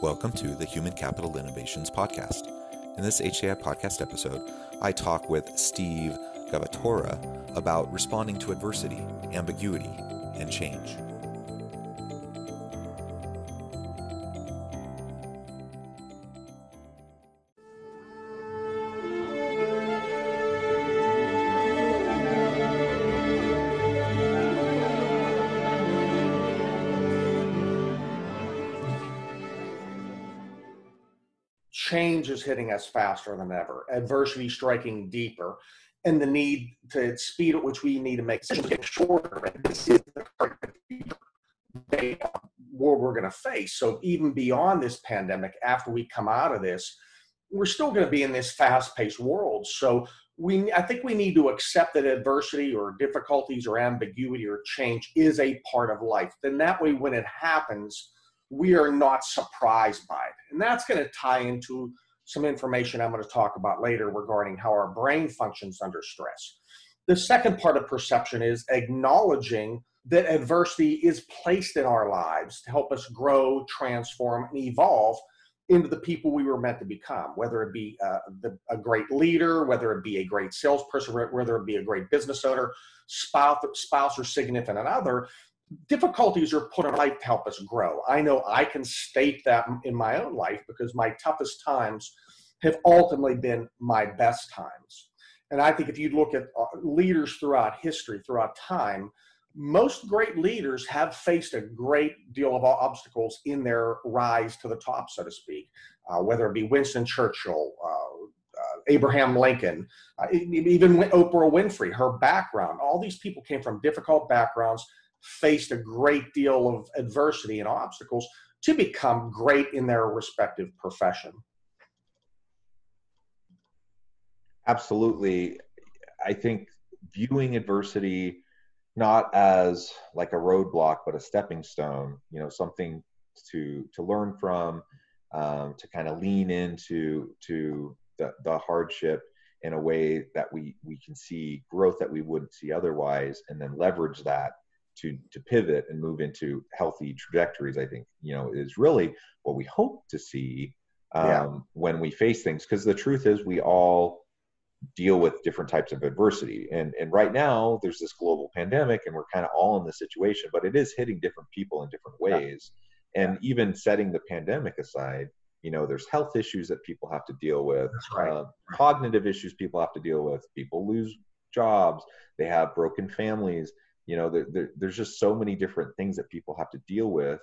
Welcome to the Human Capital Innovations Podcast. In this HCI podcast episode, I talk with Steve Gavatorta about responding to adversity, ambiguity, and change. Change is hitting us faster than ever, adversity striking deeper, and the need to speed at which we need to make decisions getting shorter. And this is the world we're going to face. So even beyond this pandemic, after we come out of this, we're still going to be in this fast-paced world. So we, I think we need to accept that adversity or difficulties or ambiguity or change is a part of life. Then that way, when it happens, we are not surprised by it. And that's going to tie into some information I'm going to talk about later regarding how our brain functions under stress. The second part of perception is acknowledging that adversity is placed in our lives to help us grow, transform, and evolve into the people we were meant to become, whether it be uh, the, a great leader, whether it be a great salesperson, whether it be a great business owner, spouse, spouse or significant other difficulties are put in life to help us grow. I know I can state that in my own life because my toughest times have ultimately been my best times. And I think if you look at uh, leaders throughout history, throughout time, most great leaders have faced a great deal of obstacles in their rise to the top, so to speak, uh, whether it be Winston Churchill, uh, uh, Abraham Lincoln, uh, even Oprah Winfrey, her background. All these people came from difficult backgrounds faced a great deal of adversity and obstacles to become great in their respective profession. Absolutely. I think viewing adversity not as like a roadblock, but a stepping stone, you know, something to to learn from, um, to kind of lean into to the, the hardship in a way that we we can see growth that we wouldn't see otherwise, and then leverage that to to pivot and move into healthy trajectories i think you know is really what we hope to see um, yeah. when we face things because the truth is we all deal with different types of adversity and and right now there's this global pandemic and we're kind of all in this situation but it is hitting different people in different ways yeah. and even setting the pandemic aside you know there's health issues that people have to deal with right. uh, cognitive issues people have to deal with people lose jobs they have broken families you know there, there, there's just so many different things that people have to deal with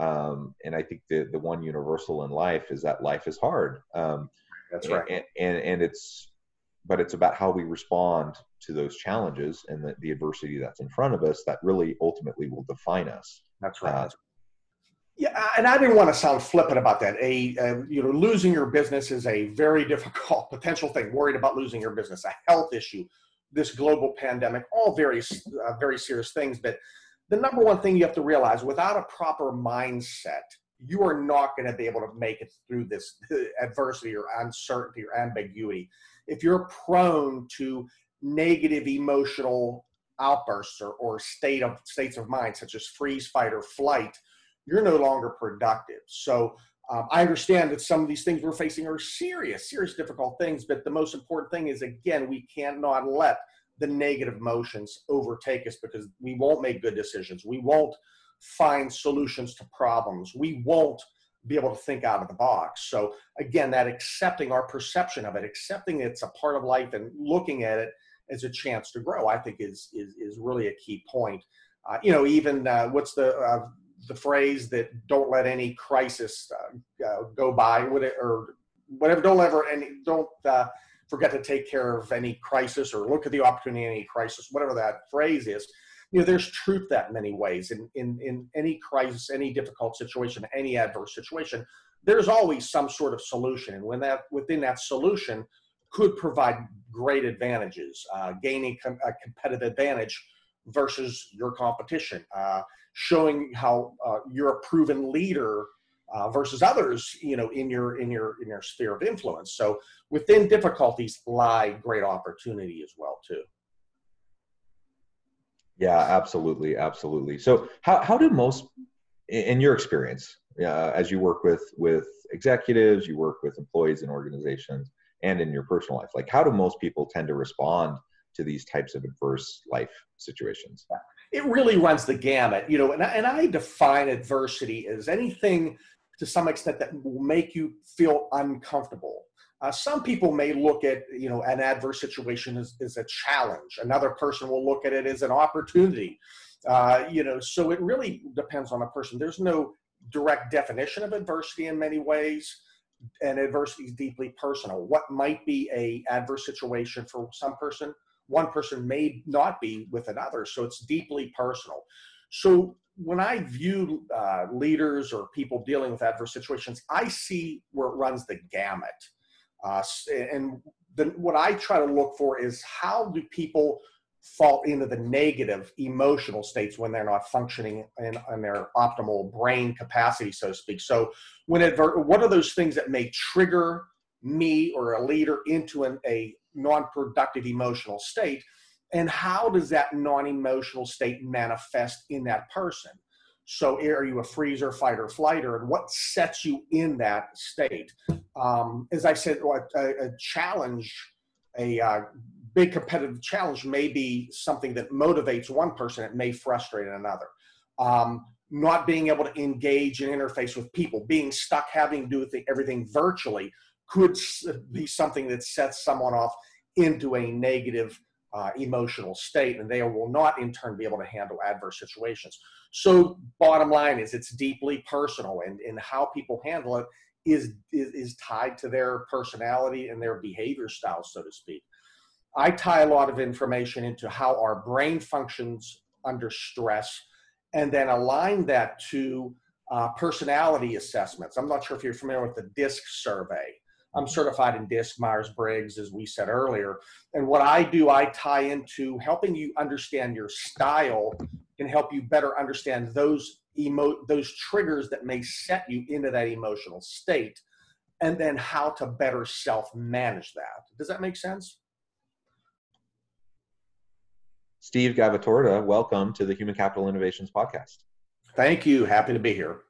um, and i think the the one universal in life is that life is hard um, that's right and, and, and it's but it's about how we respond to those challenges and the, the adversity that's in front of us that really ultimately will define us that's right uh, yeah, and I didn't want to sound flippant about that. A, uh, you know, losing your business is a very difficult potential thing. Worried about losing your business, a health issue, this global pandemic, all very, uh, very serious things. But the number one thing you have to realize without a proper mindset, you are not going to be able to make it through this adversity or uncertainty or ambiguity. If you're prone to negative emotional outbursts or, or state of states of mind, such as freeze, fight, or flight, you're no longer productive. So um, I understand that some of these things we're facing are serious, serious, difficult things, but the most important thing is, again, we cannot let the negative emotions overtake us because we won't make good decisions. We won't find solutions to problems. We won't be able to think out of the box. So, again, that accepting our perception of it, accepting it's a part of life and looking at it as a chance to grow, I think is, is, is really a key point. Uh, you know, even uh, what's the uh, the phrase that don't let any crisis uh, go by or whatever don't ever any don't uh, forget to take care of any crisis or look at the opportunity in any crisis whatever that phrase is you know, there's truth that many ways in, in, in any crisis, any difficult situation, any adverse situation, there's always some sort of solution. And when that within that solution could provide great advantages, uh, gaining com- a competitive advantage versus your competition, uh, showing how uh, you're a proven leader uh, versus others, you know, in your in your in your sphere of influence. So within difficulties lie great opportunity as well too. Yeah, absolutely, absolutely. So how how do most, in your experience, uh, as you work with with executives, you work with employees and organizations, and in your personal life, like how do most people tend to respond to these types of adverse life situations? It really runs the gamut, you know, and I, and I define adversity as anything to some extent that will make you feel uncomfortable. Uh, some people may look at you know an adverse situation as, as a challenge. Another person will look at it as an opportunity. Uh, you know, so it really depends on the person. There's no direct definition of adversity in many ways, and adversity is deeply personal. What might be a adverse situation for some person, one person may not be with another. So it's deeply personal. So when I view uh, leaders or people dealing with adverse situations, I see where it runs the gamut. Uh, and then what I try to look for is how do people fall into the negative emotional states when they're not functioning in, in their optimal brain capacity, so to speak. So, when adver- what are those things that may trigger me or a leader into an, a non-productive emotional state? and how does that non-emotional state manifest in that person? So are you a freezer fighter flighter? And what sets you in that state? Um, as i said a, a challenge a uh, big competitive challenge may be something that motivates one person it may frustrate another. Um, not being able to engage and interface with people being stuck having to do everything virtually could be something that sets someone off into a negative uh, emotional state, and they will not in turn be able to handle adverse situations. So, bottom line is it's deeply personal, and, and how people handle it is, is, is tied to their personality and their behavior style, so to speak. I tie a lot of information into how our brain functions under stress and then align that to uh, personality assessments. I'm not sure if you're familiar with the DISC survey. I'm certified in DISC, Myers Briggs, as we said earlier. And what I do, I tie into helping you understand your style and help you better understand those emo- those triggers that may set you into that emotional state, and then how to better self manage that. Does that make sense? Steve Gavatorta, welcome to the Human Capital Innovations Podcast. Thank you. Happy to be here.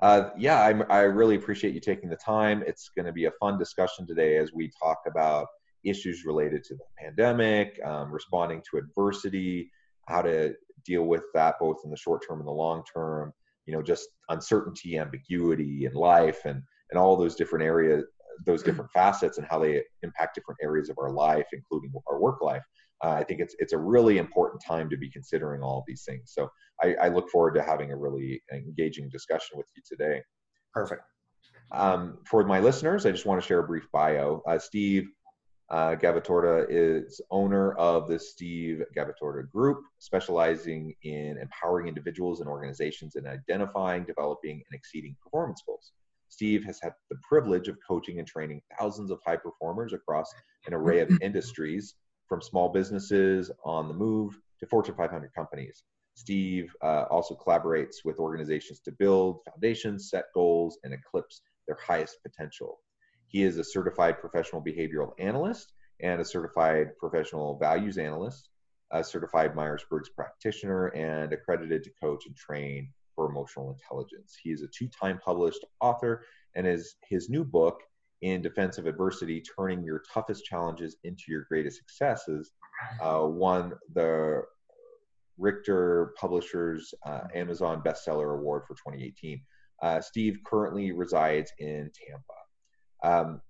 Uh, yeah, I, I really appreciate you taking the time. It's going to be a fun discussion today as we talk about issues related to the pandemic, um, responding to adversity, how to deal with that both in the short term and the long term. You know, just uncertainty, ambiguity in life, and and all those different areas, those different facets, and how they impact different areas of our life, including our work life uh, I think it's it's a really important time to be considering all of these things. So I, I, look forward to having a really engaging discussion with you today. Perfect. Um, for my listeners, I just want to share a brief bio. Uh, Steve uh, Gavatorta is owner of the Steve Gavatorta Group, specializing in empowering individuals and organizations in identifying, developing, and exceeding performance goals. Steve has had the privilege of coaching and training thousands of high performers across an array of industries from small businesses on the move to Fortune 500 companies. Steve uh, also collaborates with organizations to build foundations, set goals, and eclipse their highest potential. He is a certified professional behavioral analyst and a certified professional values analyst, a certified Myers Briggs practitioner, and accredited to coach and train for emotional intelligence. He is a two time published author, and his, his new book in defense of adversity, turning your toughest challenges into your greatest successes, uh, won the Richter Publishers uh, Amazon Bestseller Award for 2018. Uh, Steve currently resides in Tampa. Um,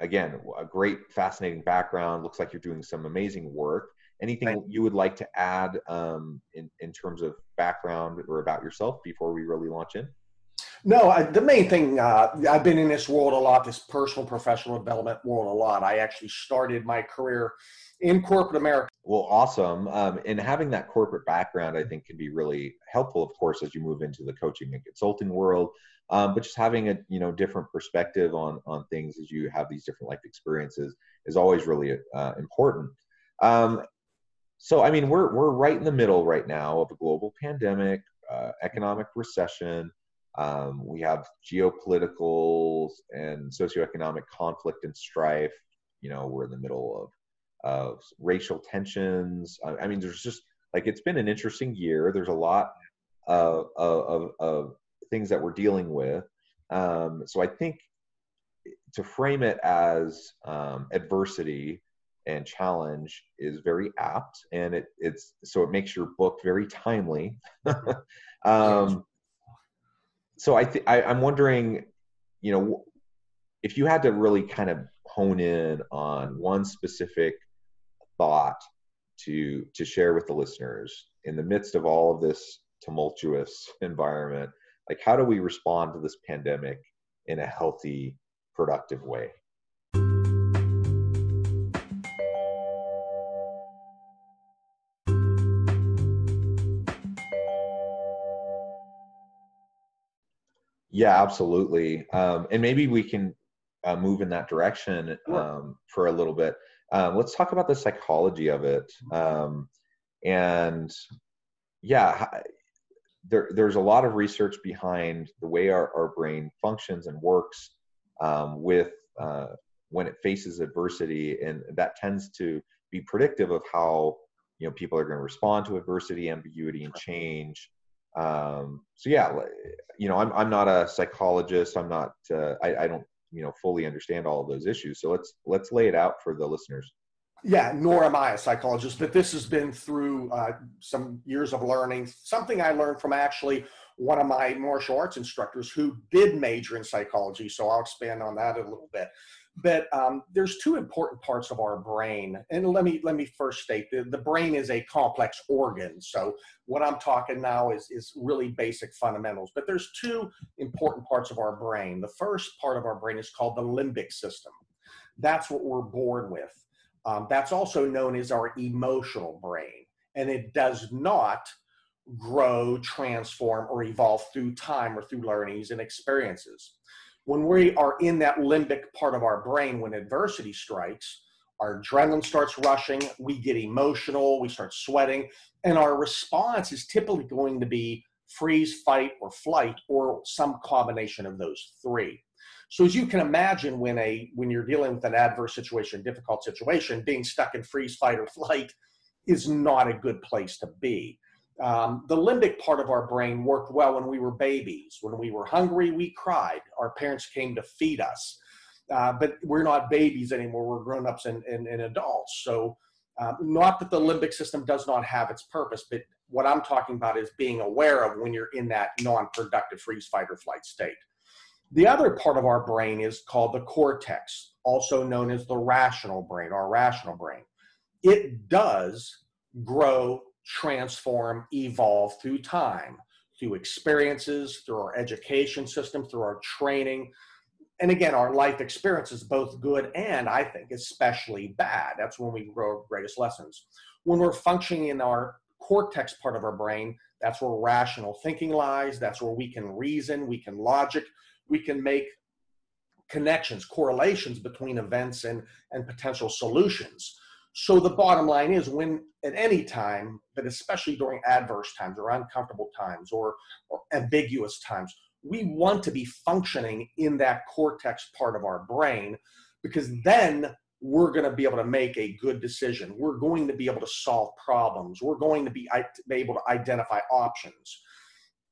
again, a great, fascinating background. Looks like you're doing some amazing work. Anything you would like to add um, in, in terms of background or about yourself before we really launch in? No, I, the main thing, uh, I've been in this world a lot, this personal professional development world a lot. I actually started my career in corporate America well, awesome. Um, and having that corporate background, I think, can be really helpful, of course, as you move into the coaching and consulting world. Um, but just having a you know different perspective on on things as you have these different life experiences is always really uh, important. Um, so, I mean, we're we're right in the middle right now of a global pandemic, uh, economic recession. Um, we have geopolitical and socioeconomic conflict and strife. You know, we're in the middle of of racial tensions. I, I mean, there's just like it's been an interesting year. There's a lot of, of, of things that we're dealing with. Um, so I think to frame it as um, adversity and challenge is very apt, and it it's so it makes your book very timely. um, so I think I'm wondering, you know, if you had to really kind of hone in on one specific thought to to share with the listeners in the midst of all of this tumultuous environment like how do we respond to this pandemic in a healthy productive way yeah absolutely. Um, and maybe we can uh, move in that direction um, for a little bit. Um, let's talk about the psychology of it. Um, and yeah, there, there's a lot of research behind the way our, our brain functions and works um, with uh, when it faces adversity, and that tends to be predictive of how you know people are going to respond to adversity, ambiguity, and change. Um, so yeah, you know, I'm I'm not a psychologist. I'm not. Uh, I, I don't you know fully understand all of those issues so let's let's lay it out for the listeners yeah nor am i a psychologist but this has been through uh, some years of learning something i learned from actually one of my martial arts instructors who did major in psychology so i'll expand on that a little bit but um, there's two important parts of our brain and let me let me first state the, the brain is a complex organ. So what i'm talking now is is really basic fundamentals but there's two important parts of our brain. The first part of our brain is called the limbic system. That's what we're born with. Um, that's also known as our emotional brain and it does not grow transform or evolve through time or through learnings and experiences when we are in that limbic part of our brain when adversity strikes, our adrenaline starts rushing, we get emotional, we start sweating, and our response is typically going to be freeze, fight, or flight, or some combination of those three. So as you can imagine, when a when you're dealing with an adverse situation, difficult situation, being stuck in freeze, fight, or flight is not a good place to be. Um, the limbic part of our brain worked well when we were babies. When we were hungry, we cried. Our parents came to feed us. Uh, but we're not babies anymore. We're grown ups and, and, and, adults. So, uh, not that the limbic system does not have its purpose, but what I'm talking about is being aware of when you're in that non productive freeze, fight, or flight state. The other part of our brain is called the cortex, also known as the rational brain, our rational brain. It does grow transform, evolve through time, through experiences, through our education system, through our training. And again, our life experiences, both good and I think especially bad. That's when we grow our greatest lessons. When we're functioning in our cortex part of our brain, that's where rational thinking lies. That's where we can reason, we can logic, we can make connections, correlations between events and, and potential solutions. So the bottom line is when at any time, but especially during adverse times or uncomfortable times or, or ambiguous times, we want to be functioning in that cortex part of our brain because then we're going to be able to make a good decision. We're going to be able to solve problems. We're going to be, able to identify options.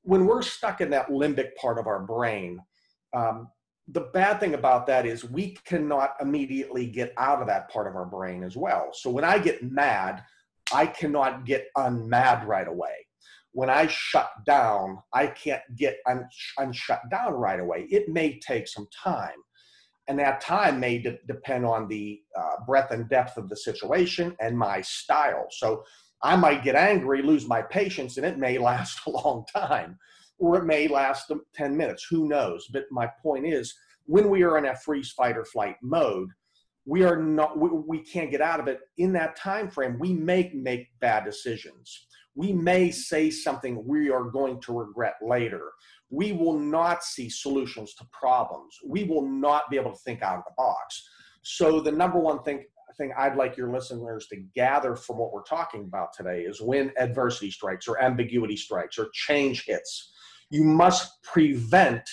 When we're stuck in that limbic part of our brain, um, the bad thing about that is we cannot immediately get out of that part of our brain as well. So when I get mad, I cannot get unmad right away. When I shut down, I can't get un- unshut down right away. It may take some time. And that time may de- depend on the uh, breadth and depth of the situation and my style. So I might get angry, lose my patience, and it may last a long time or it may last 10 minutes. Who knows? But my point is, when we are in a freeze, fight, or flight mode, we are not we, we can't get out of it. In that time frame we may make bad decisions. We may say something we are going to regret later. We will not see solutions to problems. We will not be able to think out of the box. So the number one thing thing I'd like your listeners to gather from what we're talking about today is when adversity strikes or ambiguity strikes or change hits, you must prevent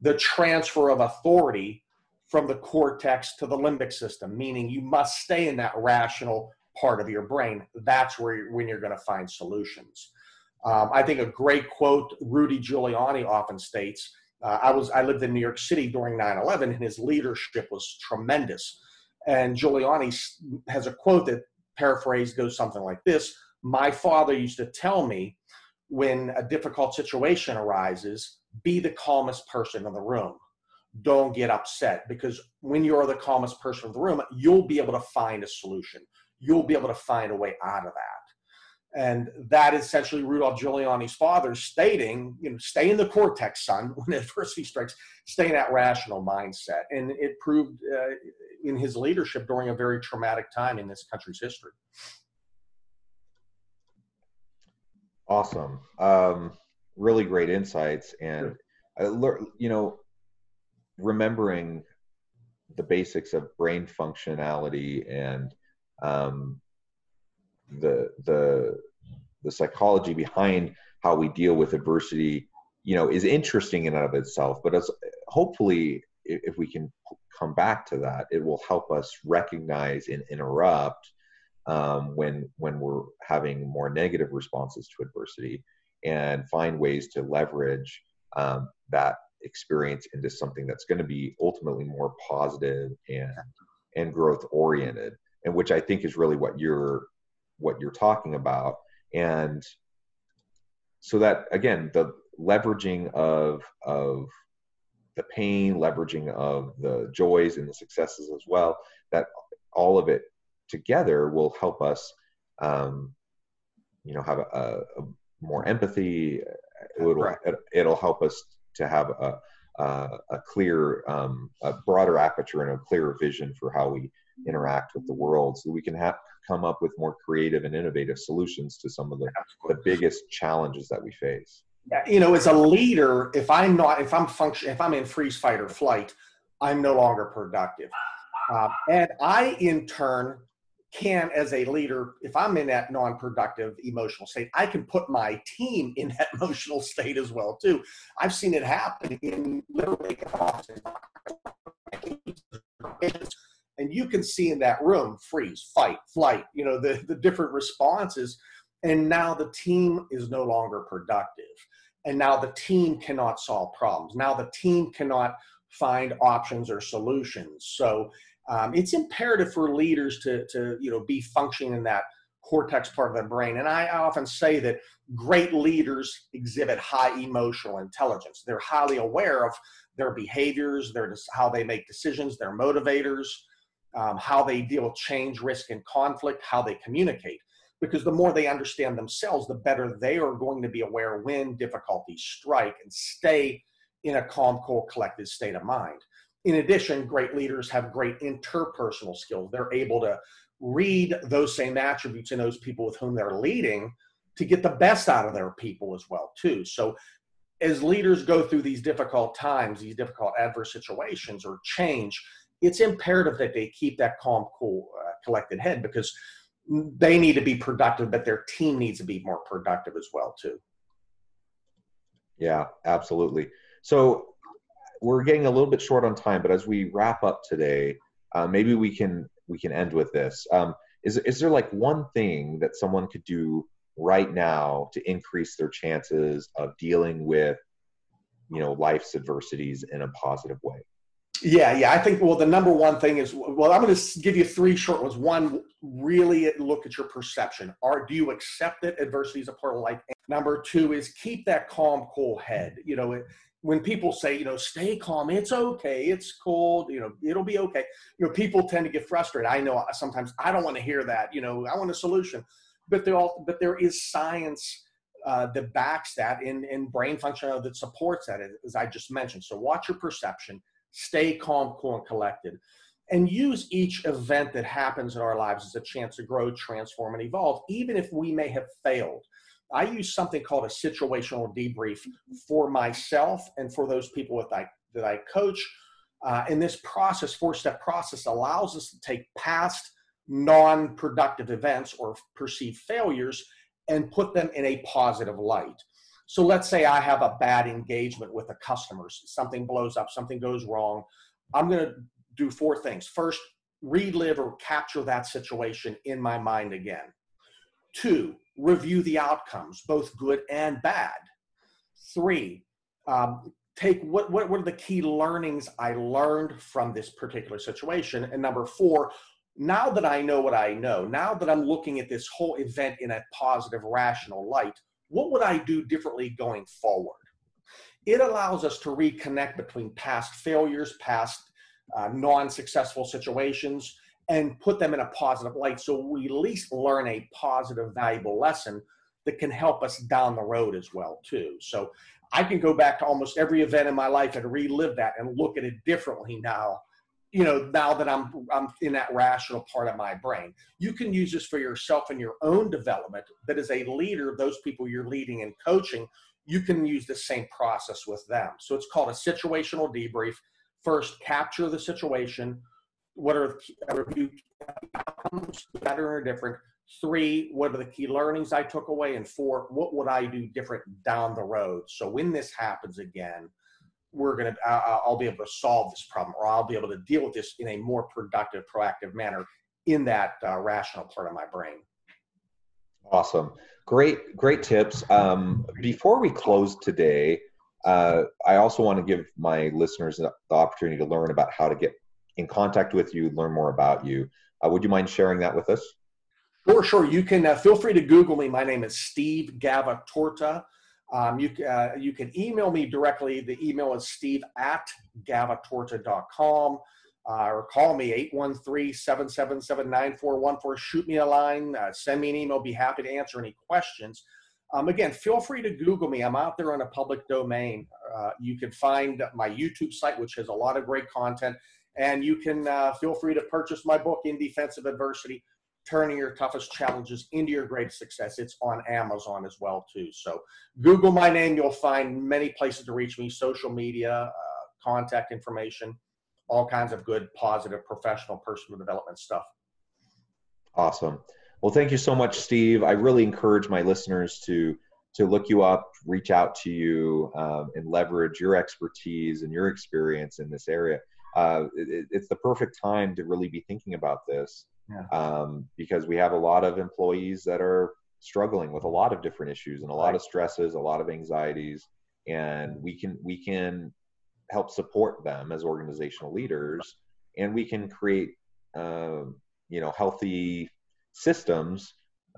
the transfer of authority from the cortex to the limbic system, meaning you must stay in that rational part of your brain. That's where you're, when you're going to find solutions. Um, I think a great quote Rudy Giuliani often states. Uh, I was I lived in New York City during 9/11, and his leadership was tremendous. And Giuliani has a quote that paraphrased goes something like this: "My father used to tell me, when a difficult situation arises, be the calmest person in the room." don't get upset because when you're the calmest person in the room, you'll be able to find a solution. You'll be able to find a way out of that. And that is essentially Rudolph Giuliani's father stating, you know, stay in the cortex, son, when adversity strikes, stay in that rational mindset. And it proved uh, in his leadership during a very traumatic time in this country's history. Awesome. Um, really great insights. And, I learned, you know, remembering the basics of brain functionality and um, the the the psychology behind how we deal with adversity you know is interesting in and of itself but as hopefully if we can come back to that it will help us recognize and interrupt um, when when we're having more negative responses to adversity and find ways to leverage um, that experience into something that's going to be ultimately more positive and and growth oriented and which i think is really what you're what you're talking about. And so that again the leveraging of of the pain leveraging of the joys and the successes as well that all of it together will help us um, you know have a, a more empathy. It'll, right. it'll help us to have a, a, a clear, um, a broader aperture and a clearer vision for how we interact with the world so we can have come up with more creative and innovative solutions to some of the, the biggest challenges that we face. Yeah, you know as a leader if i'm not if i'm function if i'm in freeze fight or flight i'm no longer productive. Uh, and i in turn can, as a leader, if I'm in that non-productive emotional state, I can put my team in that emotional state as well too. I've seen it happen in literally and you can see in that room freeze, fight, flight, you know, the, the different responses. And now the team is no longer productive. And now the team cannot solve problems. Now the team cannot find options or solutions. So um, it's imperative for leaders to, to you know be functioning in that cortex part of the brain. And I often say that great leaders exhibit high emotional intelligence. They're highly aware of their behaviors their how they make decisions their motivators um, how they deal with change risk and conflict how they communicate. Because the more they understand themselves the better they are going to be aware when difficulties strike and stay in a calm cool collected state of mind in addition, great leaders have great interpersonal skills. They're able to read those same attributes in those people with whom they're leading to get the best out of their people as well too. So as leaders go through these difficult times, these difficult adverse situations or change, it's imperative that they keep that calm, cool, uh, collected head because they need to be productive, but their team needs to be more productive as well too. Yeah, absolutely. So we're getting a little bit short on time, but as we wrap up today, uh, maybe we can we can end with this. Um, is is there like one thing that someone could do right now to increase their chances of dealing with you know life's adversities in a positive way? Yeah, yeah. I think well, the number one thing is well, I'm going to give you three short ones. One, really look at your perception. Are do you accept that adversity is a part of life? Number two is keep that calm, cool head. You know, when people say, you know, stay calm, it's okay, it's cold, you know, it'll be okay. You know, people tend to get frustrated. I know sometimes I don't want to hear that. You know, I want a solution, but there all, but there is science uh, that backs that in in brain function that supports that, as I just mentioned. So watch your perception, stay calm, cool, and collected. and use each event that happens in our lives as a chance to grow, transform, and evolve, even if we may have failed. I use something called a situational debrief for myself and for those people that I, that I coach. Uh, and this process, four step process, allows us to take past non productive events or perceived failures and put them in a positive light. So let's say I have a bad engagement with a customer, something blows up, something goes wrong. I'm going to do four things. First, relive or capture that situation in my mind again. Two, review the outcomes, both good and bad. Three, um, take what, what, what are the key learnings I learned from this particular situation? And number four, now that I know what I know, now that I'm looking at this whole event in a positive, rational light, what would I do differently going forward? It allows us to reconnect between past failures, past uh, non successful situations, and put them in a positive light so we at least learn a positive, valuable lesson that can help us down the road as well too. So I can go back to almost every event in my life and relive that and look at it differently now you know now that i'm i'm in that rational part of my brain you can use this for yourself and your own development but as a leader those people you're leading and coaching you can use the same process with them. So it's called a situational debrief. First capture the situation. What are the outcomes better or different? Three what are the key learnings i took away? And four what would i do different down the road? So when this happens again we're going to i'll be able to solve this problem or i'll be able to deal with this in a more productive proactive manner in that uh, rational part of my brain. Awesome. Great great tips. Um, before we close today uh, i also want to give my listeners the opportunity to learn about how to get in contact with you learn more about you. Uh, would you mind sharing that with us? Sure sure. You can uh, feel free to google me. My name is steve gavatorta um, you, uh, you can email me directly. The email is steve at gavatorta.com uh, or call me 813-777-9414. Shoot me a line, uh, send me an email. Be happy to answer any questions. Um, again, feel free to Google me. I'm out there on a public domain. Uh, you can find my YouTube site, which has a lot of great content. And you can uh, feel free to purchase my book, In Defense of Adversity turning your toughest challenges into your greatest success. It's on Amazon as well too. So Google my name, you'll find many places to reach me, social media, uh, contact information, all kinds of good, positive, professional, personal development stuff. Awesome. Well, thank you so much, Steve. I really encourage my listeners to to look you up, reach out to you, um, and leverage your expertise and your experience in this area. Uh, it, it's the perfect time to really be thinking about this yeah. um, because we have a lot of employees that are struggling with a lot of different issues and a lot of stresses, a lot of anxieties, and we can we can help support them as organizational leaders, and we can create uh, you know healthy systems,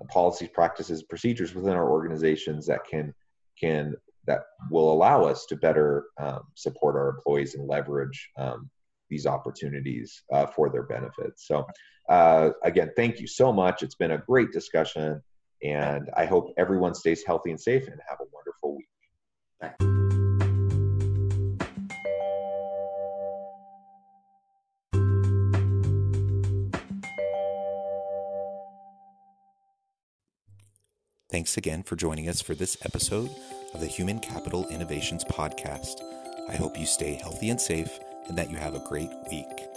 policies, practices, procedures within our organizations that can can that will allow us to better um, support our employees and leverage um, these opportunities uh, for their benefits. So, uh, again, thank you so much. It's been a great discussion, and I hope everyone stays healthy and safe and have a wonderful week. Thanks. Thanks again for joining us for this episode of the Human Capital Innovations Podcast. I hope you stay healthy and safe and that you have a great week.